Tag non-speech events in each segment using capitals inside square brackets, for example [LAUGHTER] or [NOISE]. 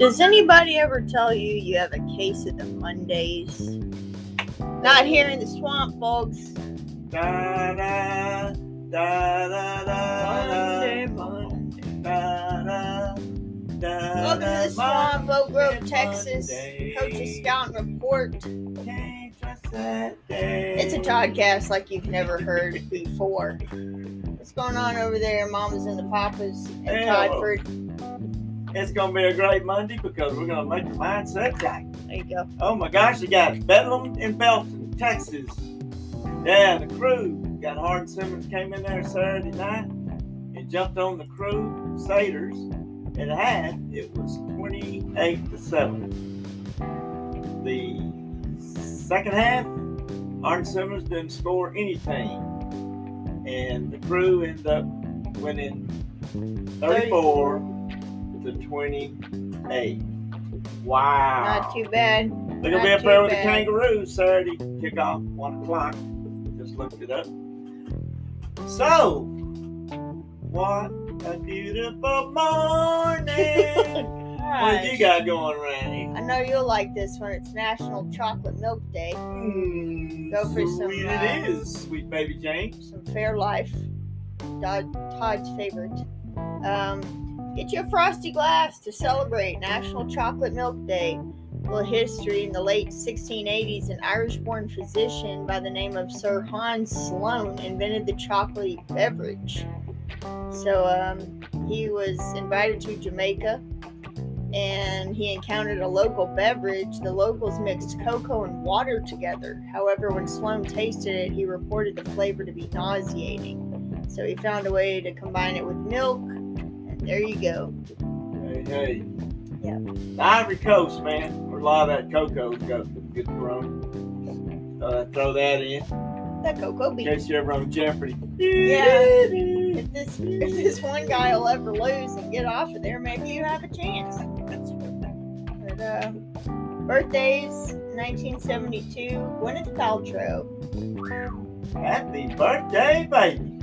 Does anybody ever tell you you have a case of the Mondays? Not here in the swamp, folks. Da da da da da Monday, Monday. da da da. Welcome to the swamp, Oak Grove, Texas. Monday. Coach's Scout and Report. Can't trust that day. It's a Toddcast like you've never heard before. What's going on over there, Mamas and the Papas and Hey, oh. It's gonna be a great Monday because we're gonna make your mindset right. There you go. Oh my gosh, you got Bedlam in Belton, Texas. Yeah, the crew got Hardin-Simmons came in there Saturday night and jumped on the Crusaders. At half, it was 28 to 7. The second half, Hardin-Simmons didn't score anything. And the crew ended up winning 34 to 28. Wow. Not too bad. They're gonna be up there with the bad. Kangaroos Saturday kickoff one o'clock. Just looked it up. So, what a beautiful morning! [LAUGHS] what you got going, Randy? I know you'll like this one. It's National Chocolate Milk Day. Mm, Go for some, sweet uh, it is, sweet baby James. Some Fairlife. Todd, Todd's favorite. Um, get you a frosty glass to celebrate National Chocolate Milk Day. Little history in the late 1680s, an Irish-born physician by the name of Sir Hans Sloane invented the chocolate beverage. So um, he was invited to Jamaica and he encountered a local beverage. The locals mixed cocoa and water together. However, when Sloane tasted it, he reported the flavor to be nauseating. So he found a way to combine it with milk, there you go. Hey, hey. Yeah. The Ivory Coast, man, where a lot of that cocoa got good grown. Thought I'd throw that in. That cocoa bean. In case you're ever on Jeopardy. Yeah. If this if this one guy will ever lose and get off of there, maybe you have a chance. But uh, birthdays, 1972, Gwyneth Paltrow. Happy birthday, baby.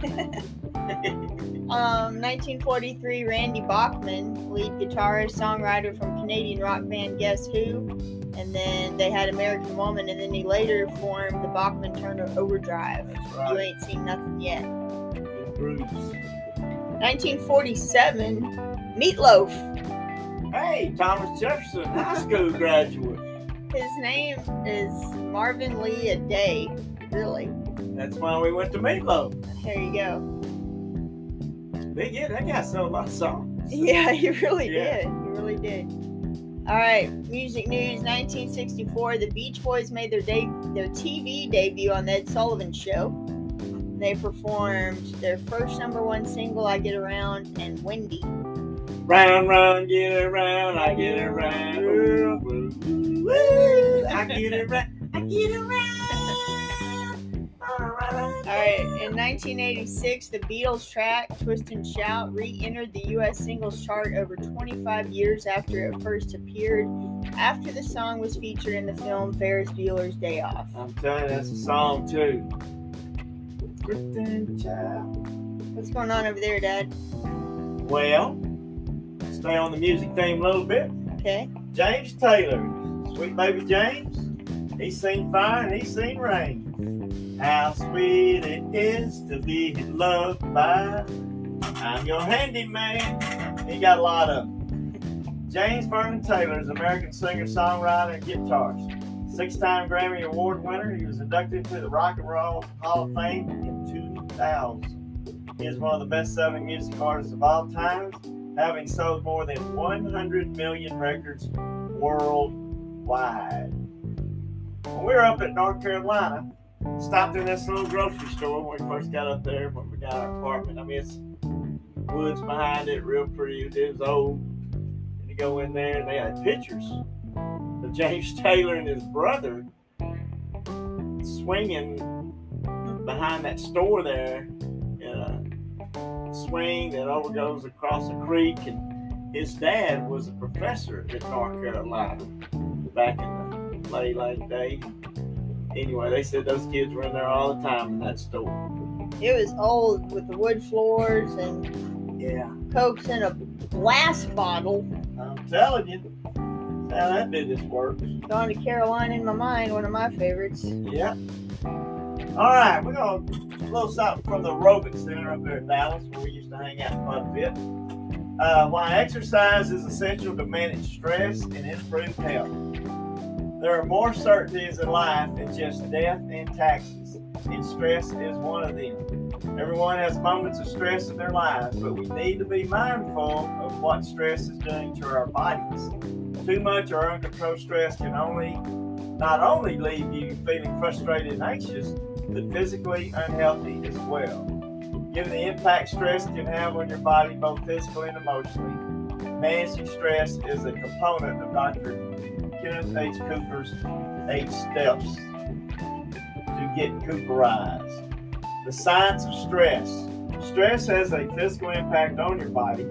[LAUGHS] [LAUGHS] Um, 1943, Randy Bachman, lead guitarist, songwriter from Canadian rock band Guess Who. And then they had American Woman, and then he later formed the Bachman Turner Overdrive. That's You ain't seen nothing yet. Bruce. 1947, Meatloaf. Hey, Thomas Jefferson High School graduate. His name is Marvin Lee Aday. Really? That's why we went to Meatloaf. There you go. They get that guy sold a lot of songs. [LAUGHS] Yeah, he really Yeah. did. He really did. All right, music news. 1964, the Beach Boys made their de- their TV debut on the Ed Sullivan Show. They performed their first number one single, "I Get Around," and "Wendy." Round, round, get around, I get around. Ooh, ooh, ooh, I get around, I get around. All right, in 1986, the Beatles track "Twist and Shout" re-entered the U.S. singles chart over 25 years after it first appeared. After the song was featured in the film Ferris Bueller's Day Off. I'm telling you, that's a song too. What's going on over there, Dad? Well, stay on the music theme a little bit. Okay. James Taylor, sweet baby James. He's seen fire and he's seen rain. How sweet it is to be loved by. I'm your handyman. He got a lot of. James Vernon Taylor is an American singer, songwriter, and guitarist. Six-time Grammy Award winner. He was inducted to the Rock and Roll Hall of Fame in 2000. He is one of the best-selling music artists of all time, having sold more than 100 million records worldwide. When we were up at North Carolina, stopped in this little grocery store when we first got up there when we got our apartment. I mean, it's woods behind it, real pretty. It was old. And you go in there and they had pictures of James [LAUGHS] Taylor and his brother swinging behind that store there in a uh, swing that overgoes across a creek. And his dad was a professor at North Carolina back in the late, late day. Anyway, they said those kids were in there all the time in that store. It was old with the wood floors and Yeah. cokes in a glass bottle. I'm telling you. how that business works. Going to Carolina in my mind, one of my favorites. Yeah. All right, we're gonna a little something from the aerobic center up there at Dallas, where we used to hang out quite a bit. Uh, why exercise is essential to manage stress and improve health. There are more certainties in life than just death and taxes, and stress is one of them. Everyone has moments of stress in their lives, but we need to be mindful of what stress is doing to our bodies. Too much or uncontrolled stress can only not only leave you feeling frustrated and anxious, but physically unhealthy as well. Given the impact stress can have on your body, both physically and emotionally, managing stress is a component of Dr. Kenneth H. Cooper's eight steps to get Cooperized. The science of stress. Stress has a physical impact on your body,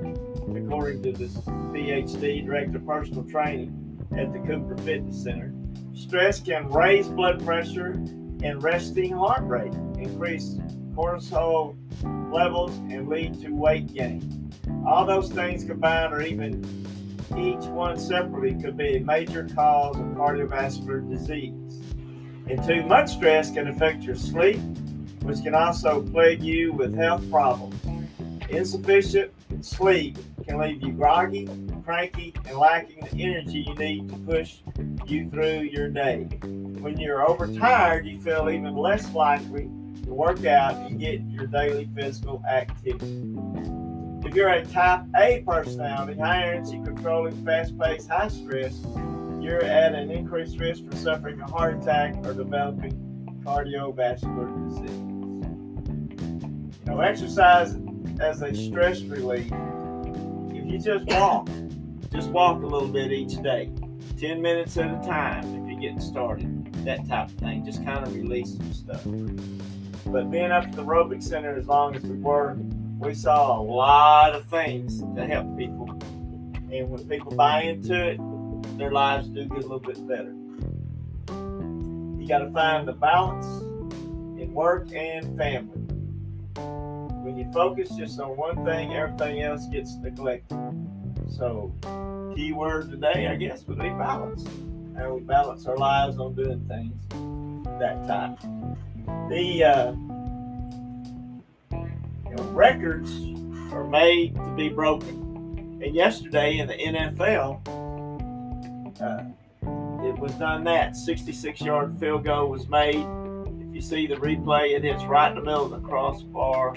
according to this PhD, Director of Personal Training at the Cooper Fitness Center. Stress can raise blood pressure and resting heart rate, increase cortisol levels, and lead to weight gain. All those things combined, are even each one separately, could be a major cause of cardiovascular disease. And too much stress can affect your sleep, which can also plague you with health problems. Insufficient sleep can leave you groggy, cranky, and lacking the energy you need to push you through your day. When you're overtired, you feel even less likely to work out and get your daily physical activity. If you're a type A personality, high energy, controlling, fast paced, high stress, you're at an increased risk for suffering a heart attack or developing cardiovascular disease. You know, exercise as a stress relief. If you just walk, just walk a little bit each day, 10 minutes at a time if you're getting started, that type of thing. Just kind of release some stuff. But being up at the aerobic center as long as we were, we saw a lot of things to help people. And when people buy into it, their lives do get a little bit better. You got to find the balance in work and family. When you focus just on one thing, everything else gets neglected. So, key word today, I guess, would be balance. How we balance our lives on doing things that time. The uh, records are made to be broken. And yesterday in the NFL, uh, it was done that 66 yard field goal was made. If you see the replay, it hits right in the middle of the crossbar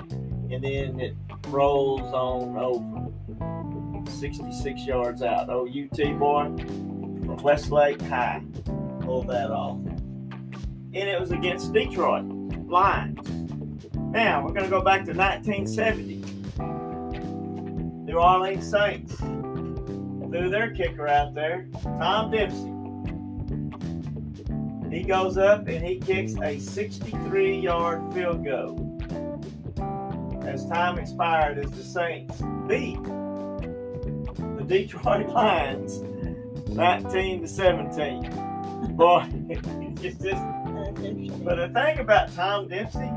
and then it rolls on over 66 yards out. Oh, UT boy from Westlake High pulled that off. And it was against Detroit Lions. Now we're going to go back to 1970. New Orleans Saints threw their kicker out there, Tom Dempsey. He goes up and he kicks a 63 yard field goal. As time expired, as the Saints beat the Detroit [LAUGHS] Lions 19 to 17. Boy, [LAUGHS] it's just, but the thing about Tom Dempsey,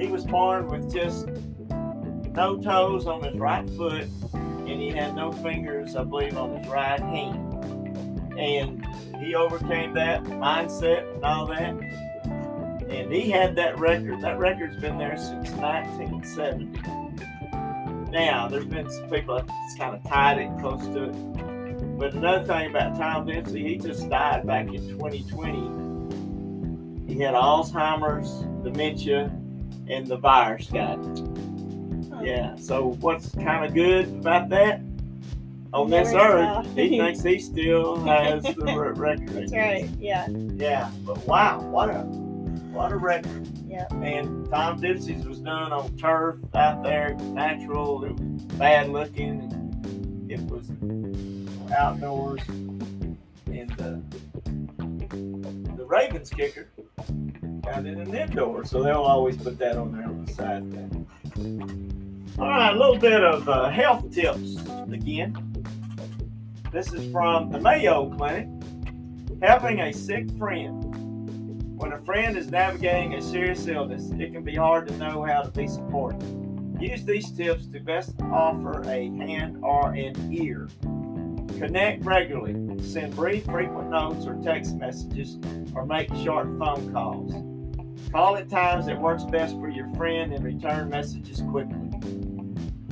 he was born with just no toes on his right foot, and he had no fingers, I believe, on his right hand. And he overcame that mindset and all that. And he had that record. That record's been there since 1970. Now, there's been some people that's kind of tied it close to it. But another thing about Tom Dempsey, he just died back in 2020. He had Alzheimer's, dementia, and the virus got him. Yeah, so what's kind of good about that? On this earth, he thinks he still has the [LAUGHS] record. That's right, yeah. Yeah, but wow, what a what a record. Yeah. And Tom Dempsey's was done on turf out there, natural. It was bad looking. It was outdoors. And the, the Ravens kicker got it in indoor, so they'll always put that on there on the side there. All right, a little bit of uh, health tips again. This is from the Mayo Clinic. Helping a sick friend. When a friend is navigating a serious illness, it can be hard to know how to be supportive. Use these tips to best offer a hand or an ear. Connect regularly. Send brief, frequent notes or text messages or make short phone calls. Call at times that works best for your friend and return messages quickly.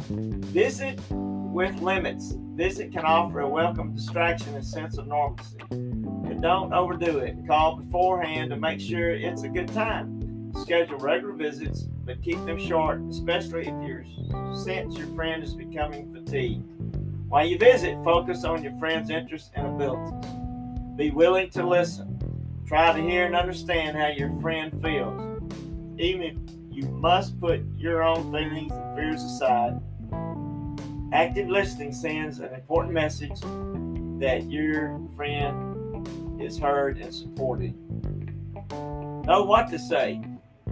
Visit with limits. Visit can offer a welcome distraction and sense of normalcy. But don't overdo it. Call beforehand to make sure it's a good time. Schedule regular visits, but keep them short, especially if you sense your friend is becoming fatigued. While you visit, focus on your friend's interests and abilities. Be willing to listen. Try to hear and understand how your friend feels. Even if you must put your own feelings and fears aside, active listening sends an important message that your friend is heard and supported. Know what to say.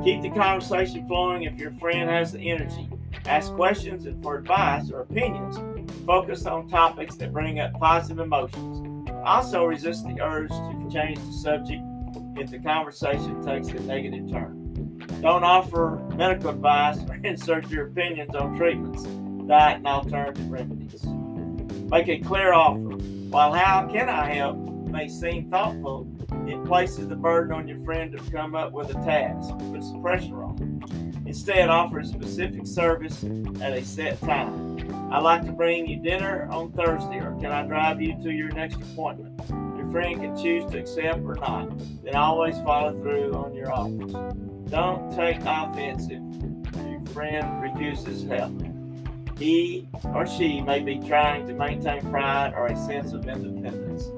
Keep the conversation flowing if your friend has the energy. Ask questions for advice or opinions. Focus on topics that bring up positive emotions. Also, resist the urge to change the subject if the conversation takes a negative turn. Don't offer medical advice or [LAUGHS] insert your opinions on treatments, diet, and alternative remedies. Make a clear offer. While how can I help may seem thoughtful, it places the burden on your friend to come up with a task, puts the pressure on. Instead, offer a specific service at a set time. I'd like to bring you dinner on Thursday, or can I drive you to your next appointment? Your friend can choose to accept or not. Then always follow through on your offers. Don't take offense if your friend refuses help. He or she may be trying to maintain pride or a sense of independence.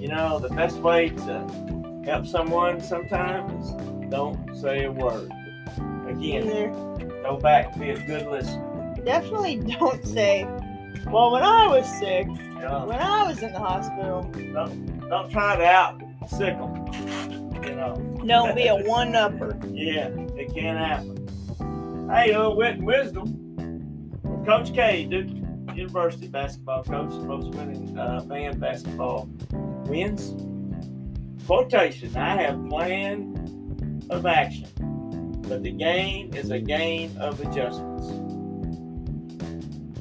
You know, the best way to help someone sometimes is don't say a word. Again, Either. go back, be a good listener. Definitely don't say, well, when I was sick, know, when I was in the hospital, don't, don't try to out sick them. You know, don't be a [LAUGHS] one upper. yeah, it can happen. Hey, uh, wit and wisdom. Coach K, Duke University basketball coach, most winning uh, man basketball wins. Quotation: I have plan of action, but the game is a game of adjustments.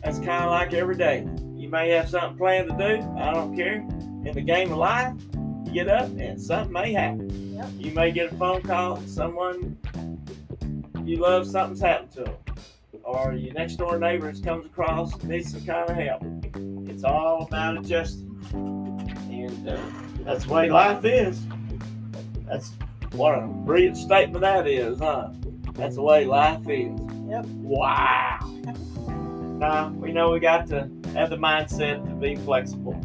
That's kind of like every day. You may have something planned to do. I don't care. In the game of life, you get up and something may happen. Yep. You may get a phone call. Someone you love, something's happened to them. Or your next door neighbor comes across needs some kind of help. It's all about adjusting. And uh, that's the way life is. That's what a brilliant statement that is, huh? That's the way life is. Yep. Wow. Now, we know we got to have the mindset to be flexible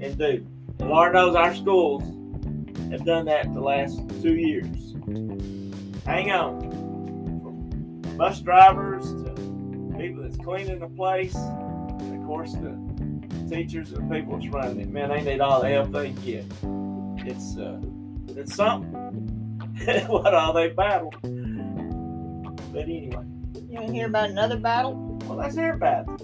and do. And Lord knows our schools have done that the last two years. Hang on. From bus drivers to people that's cleaning the place, and of course the teachers and people that's running it. Man, they need all the help they can get. It's uh, it's something. [LAUGHS] what all they battle. But anyway, You want to hear about another battle? well, let's hear about it.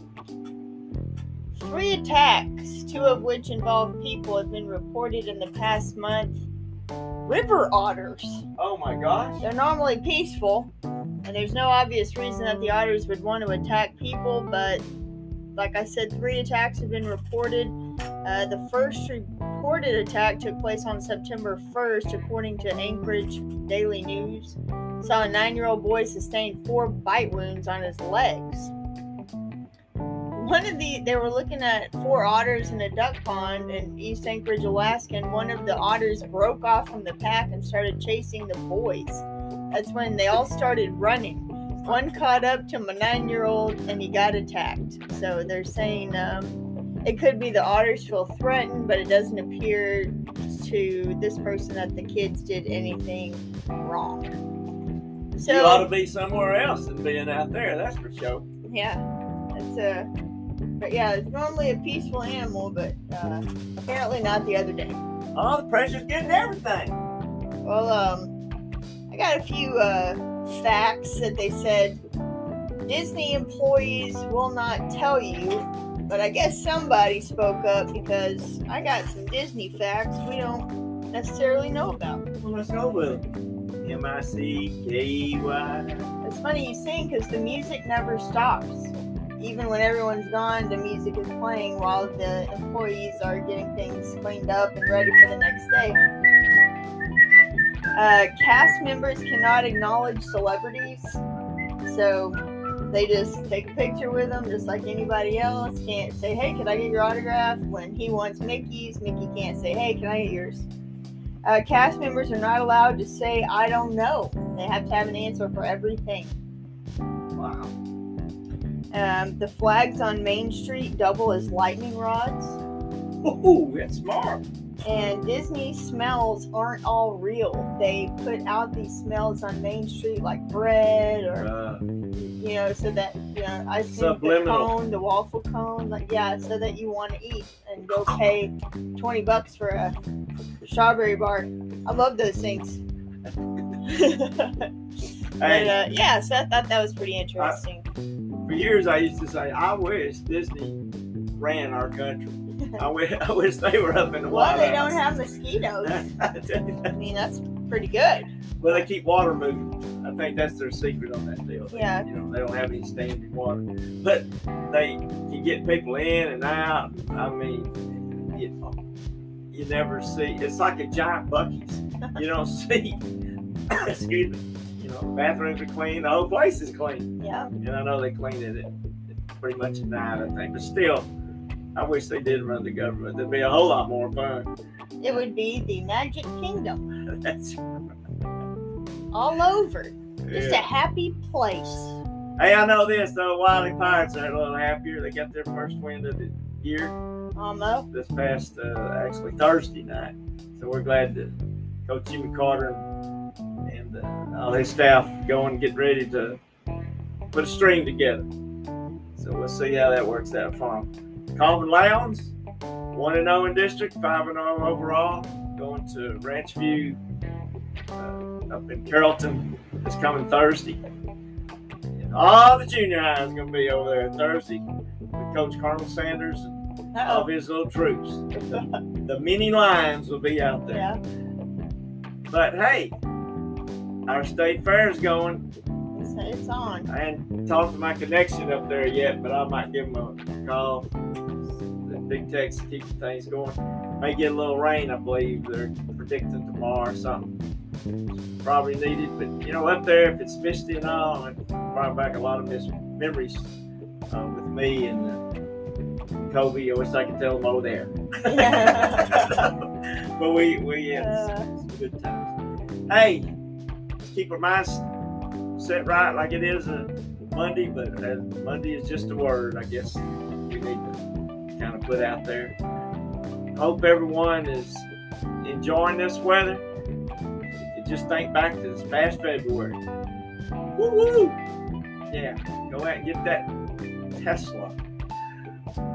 Three attacks, two of which involve people, have been reported in the past month. River otters. Oh my gosh. They're normally peaceful, and there's no obvious reason that the otters would want to attack people, but like I said, three attacks have been reported. Uh, the first reported attack took place on September 1st, according to Anchorage Daily News. Saw a nine year old boy sustain four bite wounds on his legs. One of the, they were looking at four otters in a duck pond in East Anchorage, Alaska, and one of the otters broke off from the pack and started chasing the boys. That's when they all started running. One caught up to my nine year old and he got attacked. So they're saying um, it could be the otters feel threatened, but it doesn't appear to this person that the kids did anything wrong. So you ought to be somewhere else than being out there, that's for sure. yeah, it's a. But yeah, it's normally a peaceful animal, but uh, apparently not the other day. Oh, the pressure's getting everything. Well, um, I got a few uh, facts that they said Disney employees will not tell you, but I guess somebody spoke up because I got some Disney facts we don't necessarily know about. Well, let's go with it. M I C K E Y. It's funny you sing because the music never stops. even when everyone's gone, the music is playing while the employees are getting things cleaned up and ready for the next day. Uh, cast members cannot acknowledge celebrities, so they just take a picture with them just like anybody else. Can't say, hey, can I get your autograph? When he wants Mickey's, Mickey can't say, hey, can I get yours? Uh, cast members are not allowed to say, I don't know. They have to have an answer for everything. Wow. Um, the flags on Main Street double as lightning rods. Ooh, that's smart. And Disney smells aren't all real. They put out these smells on Main Street like bread or Uh, you know, so that you know, I think the cone, the waffle cone, like yeah, so that you want to eat and go pay twenty bucks for a strawberry bar. I love those things. [LAUGHS] but uh, yeah, so I thought that was pretty interesting. for years I used to say, I wish Disney ran our country. [LAUGHS] I wish, [LAUGHS] I wish they were up in the well, they don't have mosquitoes. I mean, that's pretty good. well, they keep water moving. I think that's their secret on that deal. They- Yeah. You know, they don't have any standing water, but they can get people in and out. I mean, you, you never see. It's like a giant Buc-ee's. You don't [LAUGHS] see. excuse me. You know, bathrooms are clean. The whole place is clean. Yeah. And I know they clean it pretty much at night, I think. But still, I wish they did run the government. That'd be a whole lot more fun. It would be the Magic Kingdom That's all over. Just a happy place. Hey, I know this though. Wylie Pirates are a little happier. They got their first win of the year Almo. this past, uh, actually Thursday night. So we're glad that Coach Jimmy Carter and, uh, all his staff going and get ready to put a string together. So we'll see how that works out for them. Calvin Lowndes, 1 0 in district, 5 0 overall, going to Ranch View uh, up in Carrollton this coming Thursday. And all the junior high is going to be over there Thursday with Coach Colonel Sanders and all of Uh-oh. his little troops. [LAUGHS] The, mini lions will be out there. Yeah. But hey, our state fair is going. It's, it's on. I hadn't talked to my connection up there yet, but I might give him a call. Big Texas keeping things going. May get a little rain, I believe. They're predicting tomorrow or something. Probably needed, but you know, up there, if it's misty and all, it brought back a lot of mis- memories uh, with me and uh, Kobe. I wish I could tell them over there. [LAUGHS] [LAUGHS] but we, we had Uh. some good times. Hey, keep our minds set right like it is a Monday, but uh, Monday is just a word, I guess we need to kind of put out there. Hope everyone is enjoying this weather. Just think back to this past February, woo woo! Yeah, go out and get that Tesla.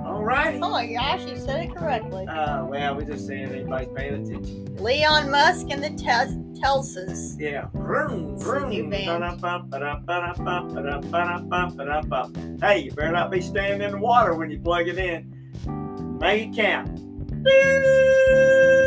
All right. Oh my gosh, you said it correctly. Uh, well, we're just saying anybody's paying attention. Leon Musk and the Tes- Telsas. Yeah. Vroom, vroom. Hey, you better not be standing in the water when you plug it in. Make it count. Boo! [LAUGHS]